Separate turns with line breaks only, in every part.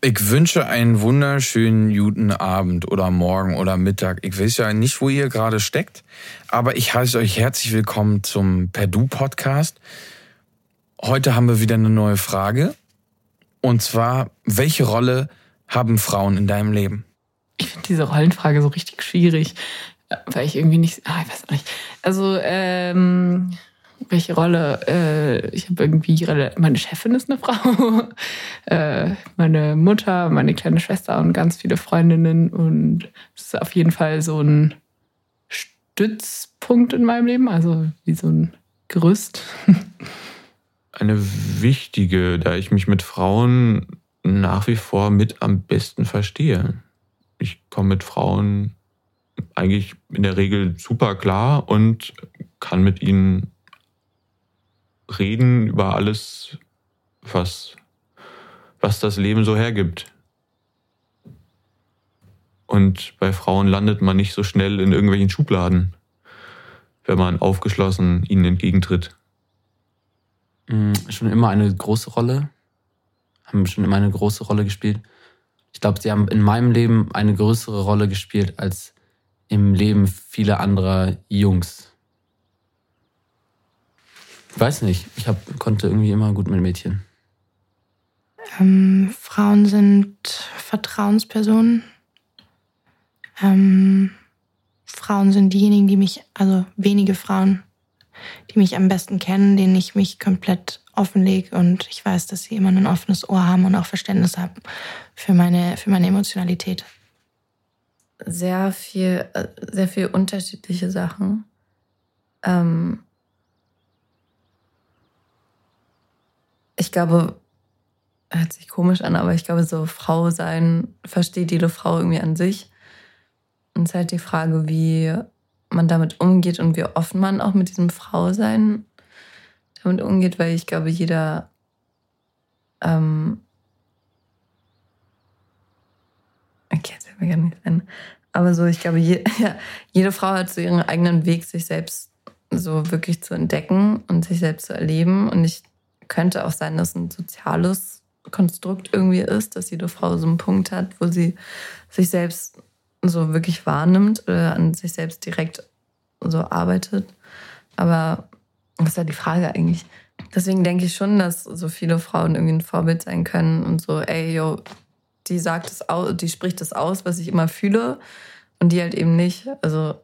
Ich wünsche einen wunderschönen guten Abend oder Morgen oder Mittag. Ich weiß ja nicht, wo ihr gerade steckt, aber ich heiße euch herzlich willkommen zum Perdu Podcast. Heute haben wir wieder eine neue Frage. Und zwar, welche Rolle haben Frauen in deinem Leben?
Ich finde diese Rollenfrage so richtig schwierig, weil ich irgendwie nicht, ah, ich weiß auch nicht. Also, ähm, welche Rolle? Äh, ich habe irgendwie, meine Chefin ist eine Frau, äh, meine Mutter, meine kleine Schwester und ganz viele Freundinnen. Und es ist auf jeden Fall so ein Stützpunkt in meinem Leben, also wie so ein Gerüst.
Eine wichtige, da ich mich mit Frauen nach wie vor mit am besten verstehe. Ich komme mit Frauen eigentlich in der Regel super klar und kann mit ihnen reden über alles, was, was das Leben so hergibt. Und bei Frauen landet man nicht so schnell in irgendwelchen Schubladen, wenn man aufgeschlossen ihnen entgegentritt.
Mm, schon immer eine große Rolle. Haben schon immer eine große Rolle gespielt. Ich glaube, sie haben in meinem Leben eine größere Rolle gespielt als im Leben vieler anderer Jungs. Ich weiß nicht. Ich hab, konnte irgendwie immer gut mit Mädchen.
Ähm, Frauen sind Vertrauenspersonen. Ähm, Frauen sind diejenigen, die mich, also wenige Frauen, die mich am besten kennen, denen ich mich komplett offenlege und ich weiß, dass sie immer ein offenes Ohr haben und auch Verständnis haben für meine, für meine Emotionalität.
Sehr viel, äh, sehr viel unterschiedliche Sachen. Ähm, ich glaube, hört sich komisch an, aber ich glaube, so Frau sein versteht jede Frau irgendwie an sich. Und es ist halt die Frage, wie man damit umgeht und wie offen man auch mit diesem Frausein damit umgeht, weil ich glaube, jeder ähm okay, jetzt fällt mir gar nicht ein. Aber so, ich glaube, je, ja, jede Frau hat so ihren eigenen Weg, sich selbst so wirklich zu entdecken und sich selbst zu erleben. Und ich könnte auch sein, dass ein soziales Konstrukt irgendwie ist, dass jede Frau so einen Punkt hat, wo sie sich selbst so wirklich wahrnimmt oder an sich selbst direkt so arbeitet. Aber was ist ja die Frage eigentlich? Deswegen denke ich schon, dass so viele Frauen irgendwie ein Vorbild sein können und so, ey, yo, die sagt es aus, die spricht es aus, was ich immer fühle und die halt eben nicht. Also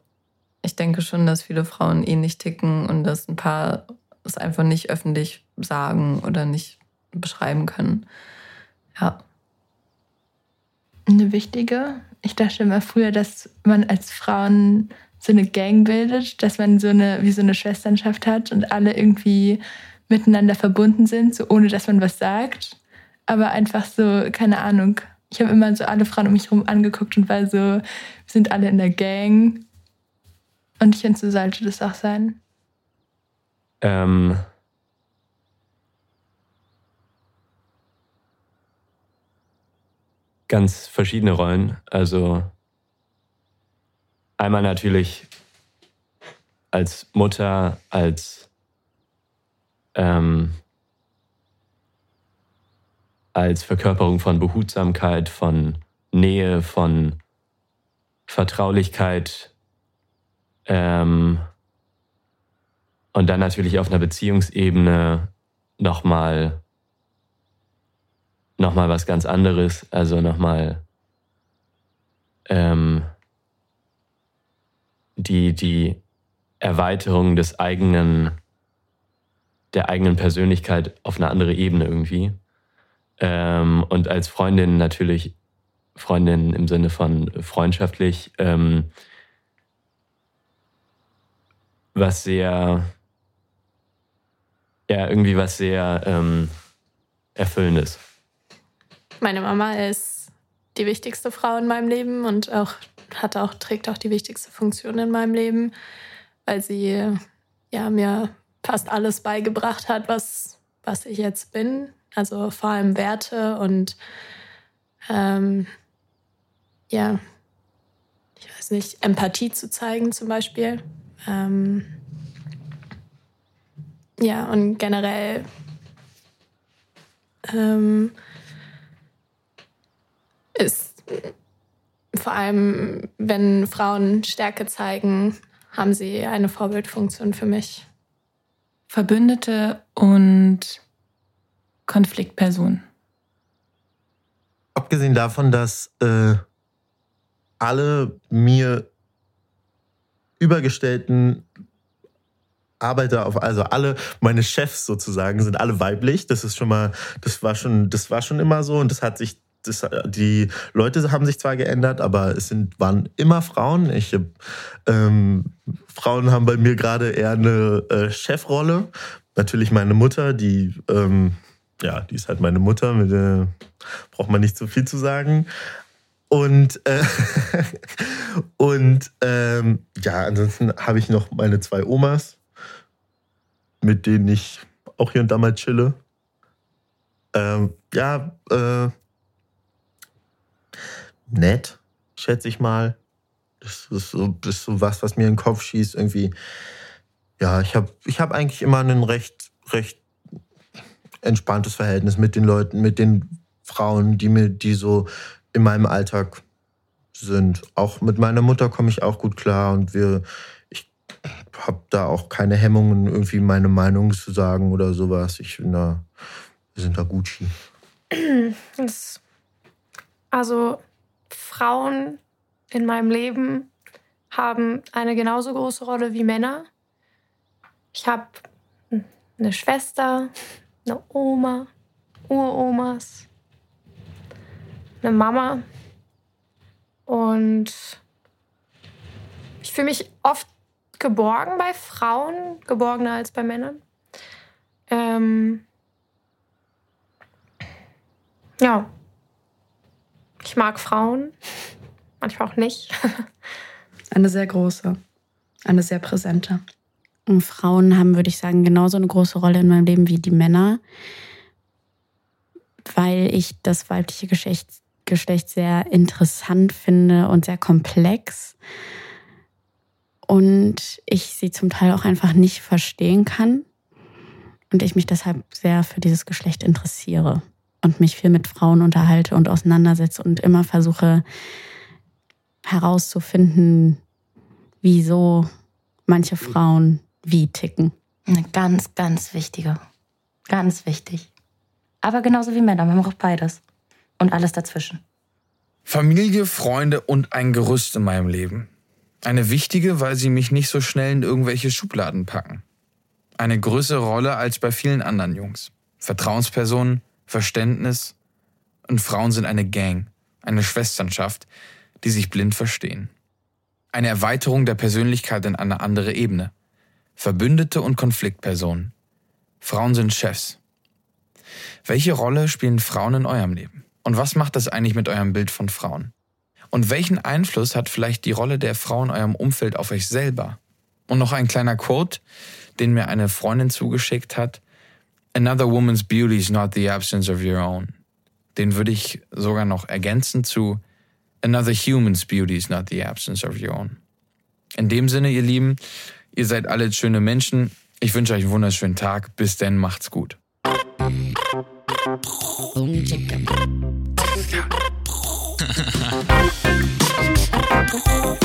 ich denke schon, dass viele Frauen ähnlich ticken und dass ein paar es einfach nicht öffentlich sagen oder nicht beschreiben können. Ja.
Eine wichtige. Ich dachte immer früher, dass man als Frauen so eine Gang bildet, dass man so eine, wie so eine Schwesternschaft hat und alle irgendwie miteinander verbunden sind, so ohne dass man was sagt. Aber einfach so, keine Ahnung. Ich habe immer so alle Frauen um mich herum angeguckt und war so, wir sind alle in der Gang. Und ich finde, so sollte das auch sein.
Ähm, ganz verschiedene Rollen. Also einmal natürlich als Mutter, als ähm, als Verkörperung von Behutsamkeit, von Nähe, von Vertraulichkeit. Ähm, und dann natürlich auf einer Beziehungsebene nochmal noch mal was ganz anderes, also nochmal ähm, die, die Erweiterung des eigenen, der eigenen Persönlichkeit auf eine andere Ebene irgendwie. Ähm, und als Freundin natürlich, Freundin im Sinne von freundschaftlich, ähm, was sehr ja irgendwie was sehr ähm, Erfüllendes.
Meine Mama ist die wichtigste Frau in meinem Leben und auch hat auch trägt auch die wichtigste Funktion in meinem Leben, weil sie ja mir fast alles beigebracht hat, was was ich jetzt bin. Also vor allem Werte und ähm, ja, ich weiß nicht, Empathie zu zeigen zum Beispiel.
Ähm, ja, und generell ähm, ist vor allem, wenn Frauen Stärke zeigen, haben sie eine Vorbildfunktion für mich.
Verbündete und Konfliktpersonen.
Abgesehen davon, dass äh, alle mir übergestellten Arbeiter auf, also alle meine Chefs sozusagen sind alle weiblich. Das ist schon mal, das war schon, das war schon immer so und das hat sich, das, die Leute haben sich zwar geändert, aber es sind, waren immer Frauen. Ich, ähm, Frauen haben bei mir gerade eher eine äh, Chefrolle. Natürlich meine Mutter, die, ähm, ja, die ist halt meine Mutter, mit der braucht man nicht so viel zu sagen. Und, äh, und ähm, ja, ansonsten habe ich noch meine zwei Omas, mit denen ich auch hier und da mal chille. Ähm, ja, äh, nett, schätze ich mal. Das ist, so, das ist so was, was mir in den Kopf schießt. Irgendwie, ja, ich habe ich hab eigentlich immer ein recht, recht entspanntes Verhältnis mit den Leuten, mit den Frauen, die mir, die so in meinem Alltag sind. Auch mit meiner Mutter komme ich auch gut klar und wir, ich habe da auch keine Hemmungen, irgendwie meine Meinung zu sagen oder sowas. Ich bin da, wir sind da Gucci.
Also Frauen in meinem Leben haben eine genauso große Rolle wie Männer. Ich habe eine Schwester, eine Oma, Uromas, eine Mama. Und ich fühle mich oft geborgen bei Frauen, geborgener als bei Männern. Ähm ja, ich mag Frauen, manchmal auch nicht.
eine sehr große, eine sehr präsente. Und Frauen haben, würde ich sagen, genauso eine große Rolle in meinem Leben wie die Männer, weil ich das weibliche Geschlecht Geschlecht sehr interessant finde und sehr komplex. Und ich sie zum Teil auch einfach nicht verstehen kann. Und ich mich deshalb sehr für dieses Geschlecht interessiere und mich viel mit Frauen unterhalte und auseinandersetze und immer versuche herauszufinden, wieso manche Frauen wie ticken.
Eine ganz, ganz wichtige. Ganz wichtig. Aber genauso wie Männer, man braucht beides und alles dazwischen.
Familie, Freunde und ein Gerüst in meinem Leben. Eine wichtige, weil sie mich nicht so schnell in irgendwelche Schubladen packen. Eine größere Rolle als bei vielen anderen Jungs. Vertrauenspersonen, Verständnis und Frauen sind eine Gang, eine Schwesternschaft, die sich blind verstehen. Eine Erweiterung der Persönlichkeit in eine andere Ebene. Verbündete und Konfliktpersonen. Frauen sind Chefs. Welche Rolle spielen Frauen in eurem Leben? Und was macht das eigentlich mit eurem Bild von Frauen? Und welchen Einfluss hat vielleicht die Rolle der Frau in eurem Umfeld auf euch selber? Und noch ein kleiner Quote, den mir eine Freundin zugeschickt hat. Another woman's beauty is not the absence of your own. Den würde ich sogar noch ergänzen zu Another human's beauty is not the absence of your own. In dem Sinne, ihr Lieben, ihr seid alle schöne Menschen. Ich wünsche euch einen wunderschönen Tag. Bis denn, macht's gut.